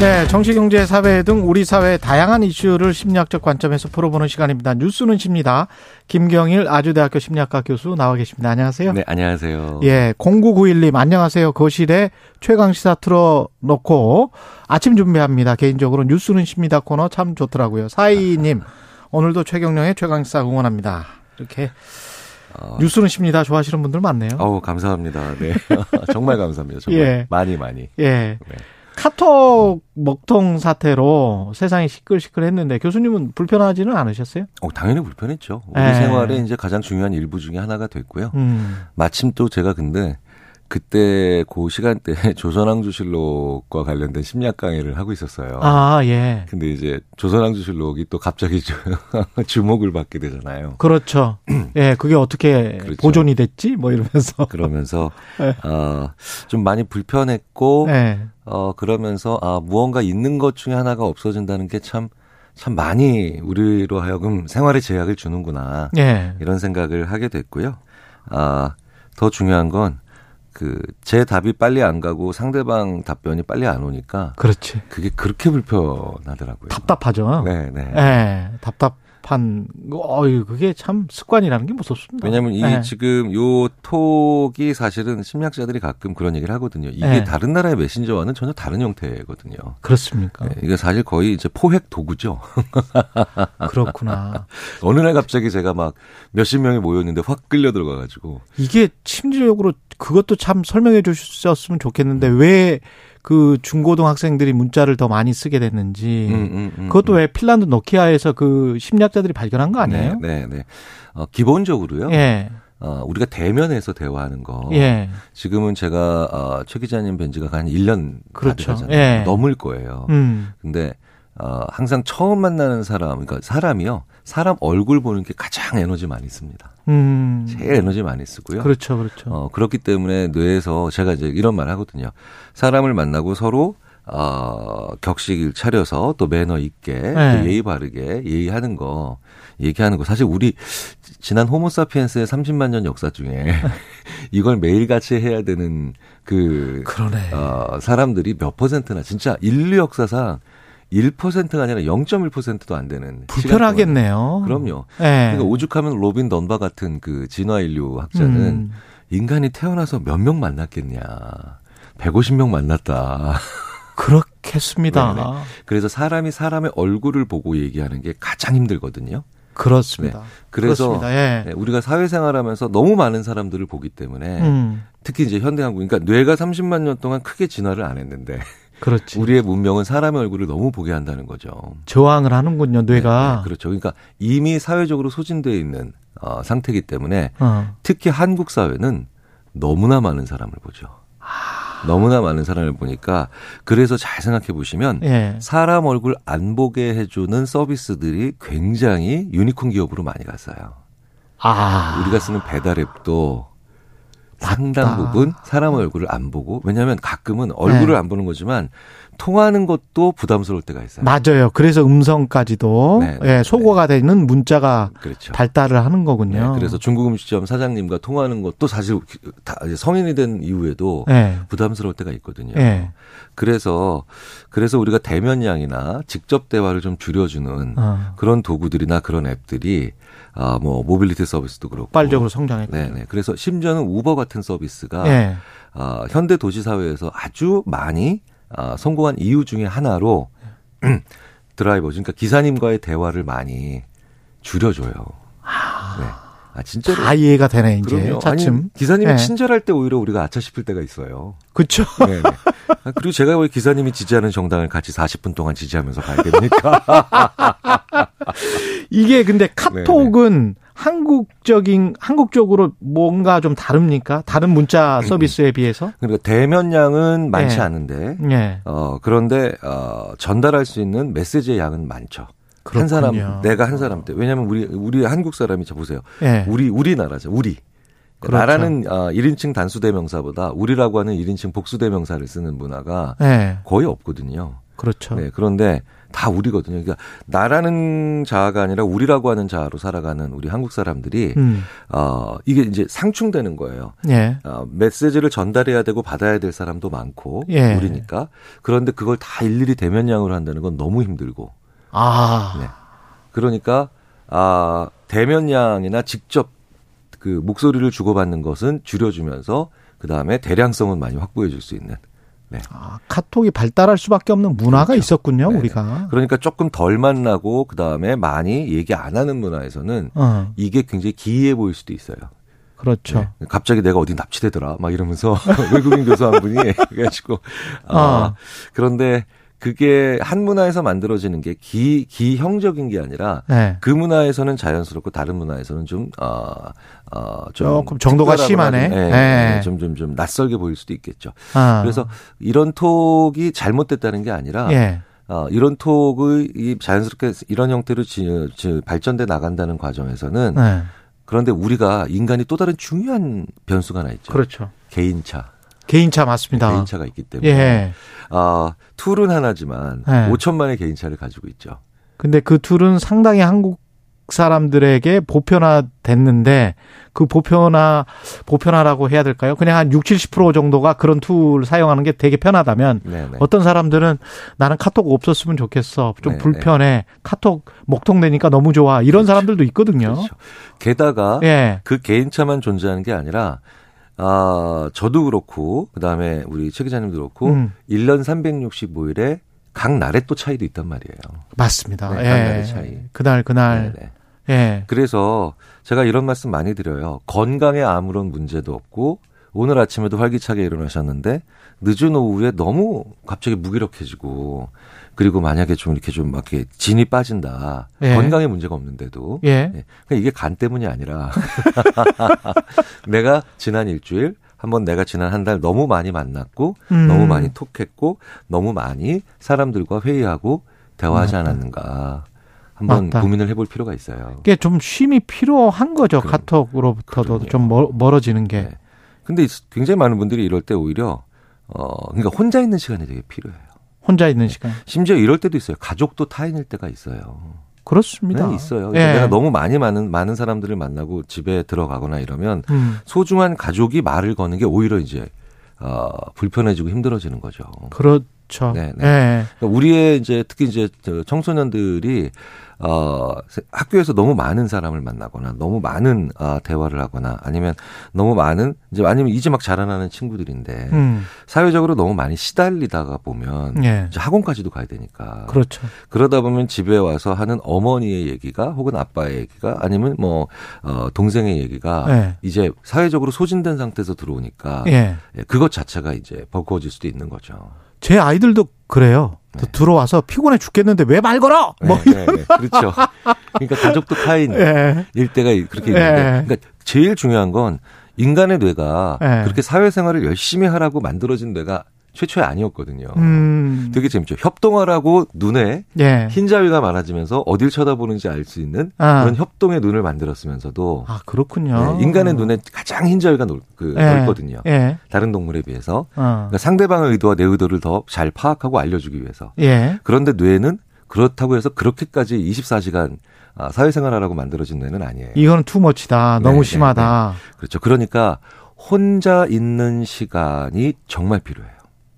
네, 정치, 경제, 사회 등 우리 사회의 다양한 이슈를 심리학적 관점에서 풀어보는 시간입니다. 뉴스는 십니다. 김경일 아주대학교 심리학과 교수 나와 계십니다. 안녕하세요. 네, 안녕하세요. 예, 0991님 안녕하세요. 거실에 최강시사 틀어놓고 아침 준비합니다. 개인적으로 뉴스는 십니다 코너 참 좋더라고요. 사이님 오늘도 최경령의 최강시사 응원합니다. 이렇게 어... 뉴스는 십니다. 좋아하시는 분들 많네요. 어우, 감사합니다. 네. 정말 감사합니다. 정말. 예. 많이, 많이. 예. 네. 카톡 먹통 사태로 세상이 시끌시끌했는데 교수님은 불편하지는 않으셨어요? 어, 당연히 불편했죠. 우리 네. 생활에 이제 가장 중요한 일부 중에 하나가 됐고요. 음. 마침 또 제가 근데 그때 그 시간대에 조선왕조실록과 관련된 심리학 강의를 하고 있었어요. 아, 예. 근데 이제 조선왕조실록이 또 갑자기 주목을 받게 되잖아요. 그렇죠. 예, 그게 어떻게 그렇죠. 보존이 됐지? 뭐 이러면서. 그러면서, 네. 어, 좀 많이 불편했고, 네. 어, 그러면서, 아, 무언가 있는 것 중에 하나가 없어진다는 게 참, 참 많이 우리로 하여금 생활에 제약을 주는구나. 예. 이런 생각을 하게 됐고요. 아, 더 중요한 건, 그 제 답이 빨리 안 가고 상대방 답변이 빨리 안 오니까 그렇지. 그게 그렇게 불편하더라고요. 답답하죠. 네, 네. 네, 답답 한, 어유 그게 참 습관이라는 게 무섭습니다. 왜냐하면 이 네. 지금 요 톡이 사실은 심리학자들이 가끔 그런 얘기를 하거든요. 이게 네. 다른 나라의 메신저와는 전혀 다른 형태거든요. 그렇습니까? 네, 이게 사실 거의 이제 포획 도구죠. 그렇구나. 어느 날 갑자기 제가 막 몇십 명이 모였는데 확 끌려 들어가 가지고 이게 심리적으로 그것도 참 설명해 주셨으면 좋겠는데 왜 그 중고등학생들이 문자를 더 많이 쓰게 됐는지 음, 음, 음, 그것도 음. 왜 핀란드 노키아에서 그 심리학자들이 발견한 거 아니에요? 네, 네. 네. 어, 기본적으로요. 예. 어, 우리가 대면에서 대화하는 거. 예. 지금은 제가 어, 최 기자님 뵌 지가 한 1년 그렇죠. 예. 넘을 거예요. 음. 근데 어, 항상 처음 만나는 사람, 그러니까 사람이요. 사람 얼굴 보는 게 가장 에너지 많이 씁니다. 음. 제일 에너지 많이 쓰고요. 그렇죠, 그렇죠. 어, 그렇기 때문에 뇌에서 제가 이제 이런 말 하거든요. 사람을 만나고 서로 어, 격식을 차려서 또 매너 있게 네. 또 예의 바르게 예의하는 거 얘기하는 거 사실 우리 지난 호모사피엔스의 30만 년 역사 중에 이걸 매일같이 해야 되는 그 그러네. 어, 사람들이 몇 퍼센트나 진짜 인류 역사상 1%가 아니라 0.1%도 안 되는 불편하겠네요. 그럼요. 네. 그러니까 오죽하면 로빈 던바 같은 그 진화 인류 학자는 음. 인간이 태어나서 몇 명 만났겠냐. 150명 만났다. 그렇겠습니다. 네네. 그래서 사람이 사람의 얼굴을 보고 얘기하는 게 가장 힘들거든요. 그렇습니다. 네. 그래서 그렇습니다. 예. 네, 우리가 사회생활하면서 너무 많은 사람들을 보기 때문에 음. 특히 이제 현대 한국 그러니까 뇌가 30만 년 동안 크게 진화를 안 했는데 그렇지. 우리의 문명은 사람의 얼굴을 너무 보게 한다는 거죠. 저항을 하는군요, 뇌가. 네, 네, 그렇죠. 그러니까 이미 사회적으로 소진되어 있는 어, 상태이기 때문에 어. 특히 한국 사회는 너무나 많은 사람을 보죠. 아... 너무나 많은 사람을 보니까 그래서 잘 생각해 보시면 예. 사람 얼굴 안 보게 해주는 서비스들이 굉장히 유니콘 기업으로 많이 갔어요. 아. 우리가 쓰는 배달앱도 상당 부분 사람 얼굴을 안 보고 왜냐하면 가끔은 얼굴을 네. 안 보는 거지만 통하는 것도 부담스러울 때가 있어요. 맞아요. 그래서 음성까지도 네, 네, 예, 소거가 네. 되는 문자가 그렇죠. 발달을 하는 거군요. 네, 그래서 중국 음식점 사장님과 통하는 것도 사실 다 성인이 된 이후에도 네. 부담스러울 때가 있거든요. 네. 그래서 그래서 우리가 대면량이나 직접 대화를 좀 줄여주는 어. 그런 도구들이나 그런 앱들이 아, 뭐, 모빌리티 서비스도 그렇고. 빨적으로 성장했고. 네 네. 그래서 심지어는 우버 같은 서비스가, 네. 아, 현대 도시 사회에서 아주 많이, 아, 성공한 이유 중에 하나로, 드라이버, 그러니까 기사님과의 대화를 많이 줄여줘요. 아. 네. 아, 진짜로. 다 이해가 되네, 이제. 그럼요. 차츰. 아니, 기사님이 네. 친절할 때 오히려 우리가 아차 싶을 때가 있어요. 그쵸. 네. 아, 그리고 제가 왜 기사님이 지지하는 정당을 같이 40분 동안 지지하면서 가야 됩니까? 이게 근데 카톡은 네네. 한국적인 한국적으로 뭔가 좀 다릅니까? 다른 문자 서비스에 비해서? 그러니까 대면량은 많지 네. 않은데, 네. 어 그런데 어 전달할 수 있는 메시지의 양은 많죠. 그렇군요. 한 사람 내가 한 사람 때 왜냐하면 우리 우리 한국 사람이 저 보세요. 네. 우리 우리나라죠. 우리 그렇죠. 나라는 어, 1인칭 단수 대명사보다 우리라고 하는 1인칭 복수 대명사를 쓰는 문화가 네. 거의 없거든요. 그렇죠. 네, 그런데 다 우리거든요. 그러니까 나라는 자아가 아니라 우리라고 하는 자아로 살아가는 우리 한국 사람들이 음. 어 이게 이제 상충되는 거예요. 예. 어, 메시지를 전달해야 되고 받아야 될 사람도 많고 예. 우리니까 그런데 그걸 다 일일이 대면양으로 한다는 건 너무 힘들고. 아. 네. 그러니까 아 대면양이나 직접 그 목소리를 주고받는 것은 줄여주면서 그 다음에 대량성은 많이 확보해 줄 수 있는 네. 아, 카톡이 발달할 수밖에 없는 문화가 그렇죠. 있었군요, 네 우리가. 그러니까 조금 덜 만나고 그다음에 많이 얘기 안 하는 문화에서는 어. 이게 굉장히 기이해 보일 수도 있어요. 그렇죠. 네. 갑자기 내가 어디 납치되더라 막 이러면서 외국인 교수 한 분이 그래가지고 아, 어. 그런데 그게 한 문화에서 만들어지는 게 기, 기형적인 게 아니라 네. 그 문화에서는 자연스럽고 다른 문화에서는 좀, 어, 어, 좀. 조금 정도가 심하네. 네, 네. 좀, 좀, 좀 낯설게 보일 수도 있겠죠. 아. 그래서 이런 톡이 잘못됐다는 게 아니라 예. 어, 이런 이 자연스럽게 이런 형태로 지, 지, 발전돼 나간다는 과정에서는 네. 그런데 우리가 인간이 또 다른 중요한 변수가 하나 있죠. 그렇죠. 개인차. 개인차 맞습니다. 개인차가 있기 때문에. 예. 아, tool은 하나지만 예. 5천만의 개인차를 가지고 있죠. 근데 그 tool은 상당히 한국 사람들에게 보편화됐는데 그 보편화 보편화라고 해야 될까요? 그냥 한 6, 70% 정도가 그런 툴 사용하는 게 되게 편하다면 네네. 어떤 사람들은 나는 카톡 없었으면 좋겠어. 좀 네네. 불편해. 카톡 먹통되니까 너무 좋아. 이런 그렇죠. 사람들도 있거든요. 그렇죠. 게다가 예. 그 개인차만 존재하는 게 아니라 아, 저도 그렇고 그다음에 우리 최 기자님도 그렇고 음. 1년 365일에 각 날에 또 차이도 있단 말이에요. 맞습니다. 네, 각 예. 날의 차이. 그날 그날. 네네. 예. 그래서 제가 이런 말씀 많이 드려요. 건강에 아무런 문제도 없고 오늘 아침에도 활기차게 일어나셨는데 늦은 오후에 너무 갑자기 무기력해지고 그리고 만약에 좀 이렇게 좀 막 이렇게 진이 빠진다. 예. 건강에 문제가 없는데도. 예. 예. 그러니까 이게 간 때문이 아니라 내가 지난 일주일 한번 내가 지난 한 달 너무 많이 만났고 음. 너무 많이 톡했고 너무 많이 사람들과 회의하고 대화하지 맞다. 않았는가. 한번 맞다. 고민을 해볼 필요가 있어요. 이게 좀 쉼이 필요한 거죠. 그럼, 카톡으로부터도 그럼요. 좀 멀 어지는 게. 네. 근데 굉장히 많은 분들이 이럴 때 오히려 어 그러니까 혼자 있는 시간이 되게 필요해요. 혼자 있는 시간. 심지어 이럴 때도 있어요. 가족도 타인일 때가 있어요. 그렇습니다. 네, 있어요. 예. 내가 너무 많이 많은 많은 사람들을 만나고 집에 들어가거나 이러면 음. 소중한 가족이 말을 거는 게 오히려 이제 어, 불편해지고 힘들어지는 거죠. 그렇죠. 네, 네. 예. 그러니까 우리의 이제 특히 이제 청소년들이 어, 학교에서 너무 많은 사람을 만나거나 너무 많은 어, 대화를 하거나 아니면 너무 많은 이제 아니면 이제 막 자라나는 친구들인데 음. 사회적으로 너무 많이 시달리다가 보면 예. 이제 학원까지도 가야 되니까 그렇죠. 그러다 보면 집에 와서 하는 어머니의 얘기가 혹은 아빠의 얘기가 아니면 뭐 어, 동생의 얘기가 예. 이제 사회적으로 소진된 상태에서 들어오니까 예. 예 그것 자체가 이제 버거워질 수도 있는 거죠. 제 아이들도 그래요. 네. 들어와서 피곤해 죽겠는데 왜 말 걸어? 뭐 네, 네, 네, 그렇죠. 그러니까 가족도 타인일 네. 때가 그렇게 있는데, 네. 그러니까 제일 중요한 건 인간의 뇌가 그렇게 사회생활을 열심히 하라고 만들어진 뇌가 최초에 아니었거든요. 음. 되게 재밌죠. 협동하라고 눈에 예. 흰자위가 많아지면서 어딜 쳐다보는지 알 수 있는 아. 그런 협동의 눈을 만들었으면서도 아 그렇군요. 네, 인간의 눈에 가장 흰자위가 넓, 그, 예. 넓거든요. 예. 다른 동물에 비해서 어. 그러니까 상대방의 의도와 내 의도를 더 잘 파악하고 알려주기 위해서. 예. 그런데 뇌는 그렇다고 해서 그렇게까지 24시간 아, 사회생활하라고 만들어진 뇌는 아니에요. 이거는 투머치다. 네, 너무 네, 심하다. 네, 그렇죠. 그러니까 혼자 있는 시간이 정말 필요해요.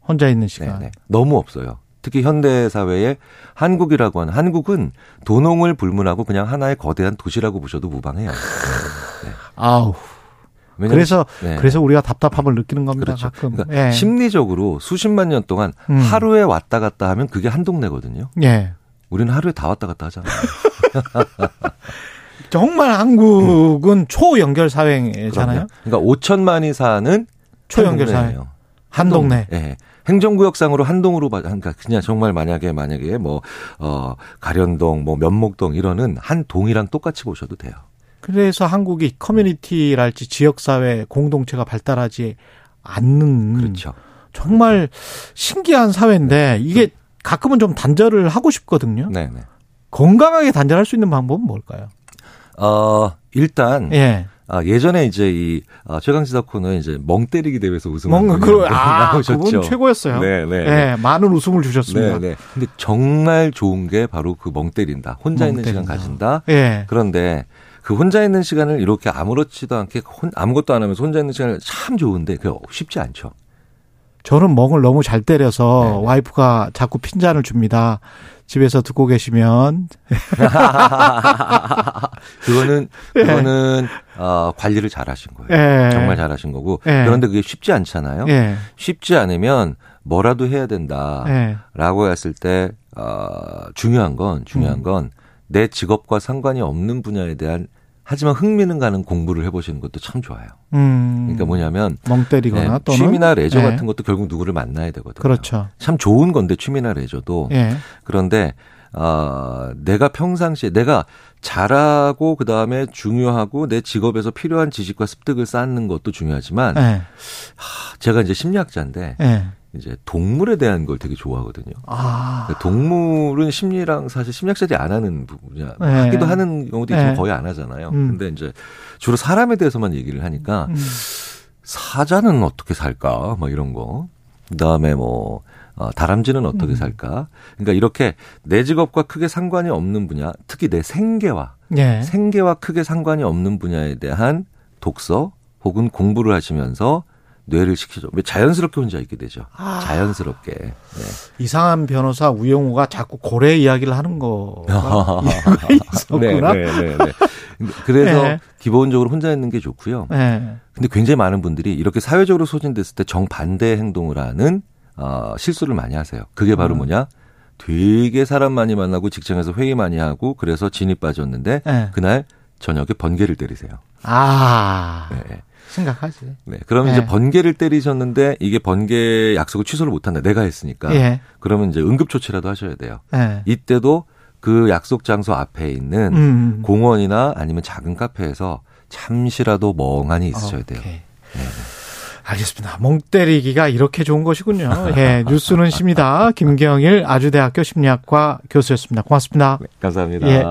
혼자 있는 시간. 네네. 너무 없어요. 특히 현대 사회에 한국이라고 하는 한국은 도농을 불문하고 그냥 하나의 거대한 도시라고 보셔도 무방해요. 네. 아우. 그래서 네. 그래서 우리가 답답함을 느끼는 겁니다. 그렇죠. 가끔. 그러니까 예. 심리적으로 수십만 년 동안 음. 하루에 왔다 갔다 하면 그게 한 동네거든요. 예. 우리는 하루에 다 왔다 갔다 하잖아요. 정말 한국은 음. 초연결 사회잖아요. 그러니까 5천만이 사는 초연결 사회예요. 한 동네. 예. 네. 행정구역상으로 한동으로 그러니까 그냥 정말 만약에 만약에 뭐어 가련동 뭐 면목동 이러는 한 동이랑 똑같이 보셔도 돼요. 그래서 한국이 커뮤니티랄지 지역사회 공동체가 발달하지 않는 그렇죠. 정말 신기한 사회인데 이게 가끔은 좀 단절을 하고 싶거든요. 네, 네. 건강하게 단절할 수 있는 방법은 뭘까요? 어, 일단 예. 아, 예전에 이제 이 아, 최강시사 코너에 이제 멍 때리기 대회에서 우승한 멍, 그, 아, 나오셨죠. 그분 최고였어요. 네, 네, 네. 많은 웃음을 주셨습니다. 네, 네. 근데 정말 좋은 게 바로 그 멍 때린다. 혼자 멍 있는 때린다. 시간 가진다. 예. 그런데 그 혼자 있는 시간을 이렇게 아무렇지도 않게 아무것도 안 하면서 혼자 있는 시간을 참 좋은데 그게 쉽지 않죠. 저는 멍을 너무 잘 때려서 네네. 와이프가 자꾸 핀잔을 줍니다. 집에서 듣고 계시면 그거는 예. 그거는 네. 어, 관리를 잘하신 거예요. 네. 정말 잘하신 거고 네. 그런데 그게 쉽지 않잖아요. 쉽지 않으면 뭐라도 해야 된다라고 했을 때 어, 중요한 건 중요한 건 내 직업과 상관이 없는 분야에 대한 하지만 흥미는 가는 공부를 해보시는 것도 참 좋아요. 음. 그러니까 뭐냐면 멍 때리거나 네, 또는 취미나 레저 네. 같은 것도 결국 누구를 만나야 되거든요. 그렇죠. 참 좋은 건데 취미나 레저도 네. 그런데 어, 내가 평상시에 내가 잘하고 그 다음에 중요하고 내 직업에서 필요한 지식과 습득을 쌓는 것도 중요하지만 네. 하, 제가 이제 심리학자인데 네. 이제 동물에 대한 걸 되게 좋아하거든요. 아. 그러니까 동물은 심리랑 사실 심리학자들이 안 하는 부분이야. 네. 하기도 하는 경우도 있지만 네. 거의 안 하잖아요. 음. 근데 이제 주로 사람에 대해서만 얘기를 하니까 음. 사자는 어떻게 살까? 뭐 이런 거. 그다음에 뭐 어, 다람쥐는 어떻게 음. 살까? 그러니까 이렇게 내 직업과 크게 상관이 없는 분야, 특히 내 생계와 네. 생계와 크게 상관이 없는 분야에 대한 독서 혹은 공부를 하시면서 뇌를 시키죠. 자연스럽게 혼자 있게 되죠. 아. 자연스럽게. 네. 이상한 변호사 우영우가 자꾸 고래 이야기를 하는 거가 있었구나. 네, 네, 네, 네. 그래서 네. 기본적으로 혼자 있는 게 좋고요. 네. 근데 굉장히 많은 분들이 이렇게 사회적으로 소진됐을 때 정반대 행동을 하는 어, 실수를 많이 하세요. 그게 바로 음. 뭐냐? 되게 사람 많이 만나고 직장에서 회의 많이 하고 그래서 진이 빠졌는데 네. 그날 저녁에 번개를 때리세요. 아. 네. 생각하지. 네. 그럼 네. 이제 번개를 때리셨는데 이게 번개 약속을 취소를 못한다. 내가 했으니까. 예. 그러면 이제 응급조치라도 하셔야 돼요. 예. 이때도 그 약속 장소 앞에 있는 음. 음, 음. 공원이나 아니면 작은 카페에서 잠시라도 멍하니 있으셔야 돼요. 네. 알겠습니다. 멍 때리기가 이렇게 좋은 것이군요. 예, 뉴스는 십니다. 김경일 아주대학교 심리학과 교수였습니다. 고맙습니다. 네, 감사합니다. 예.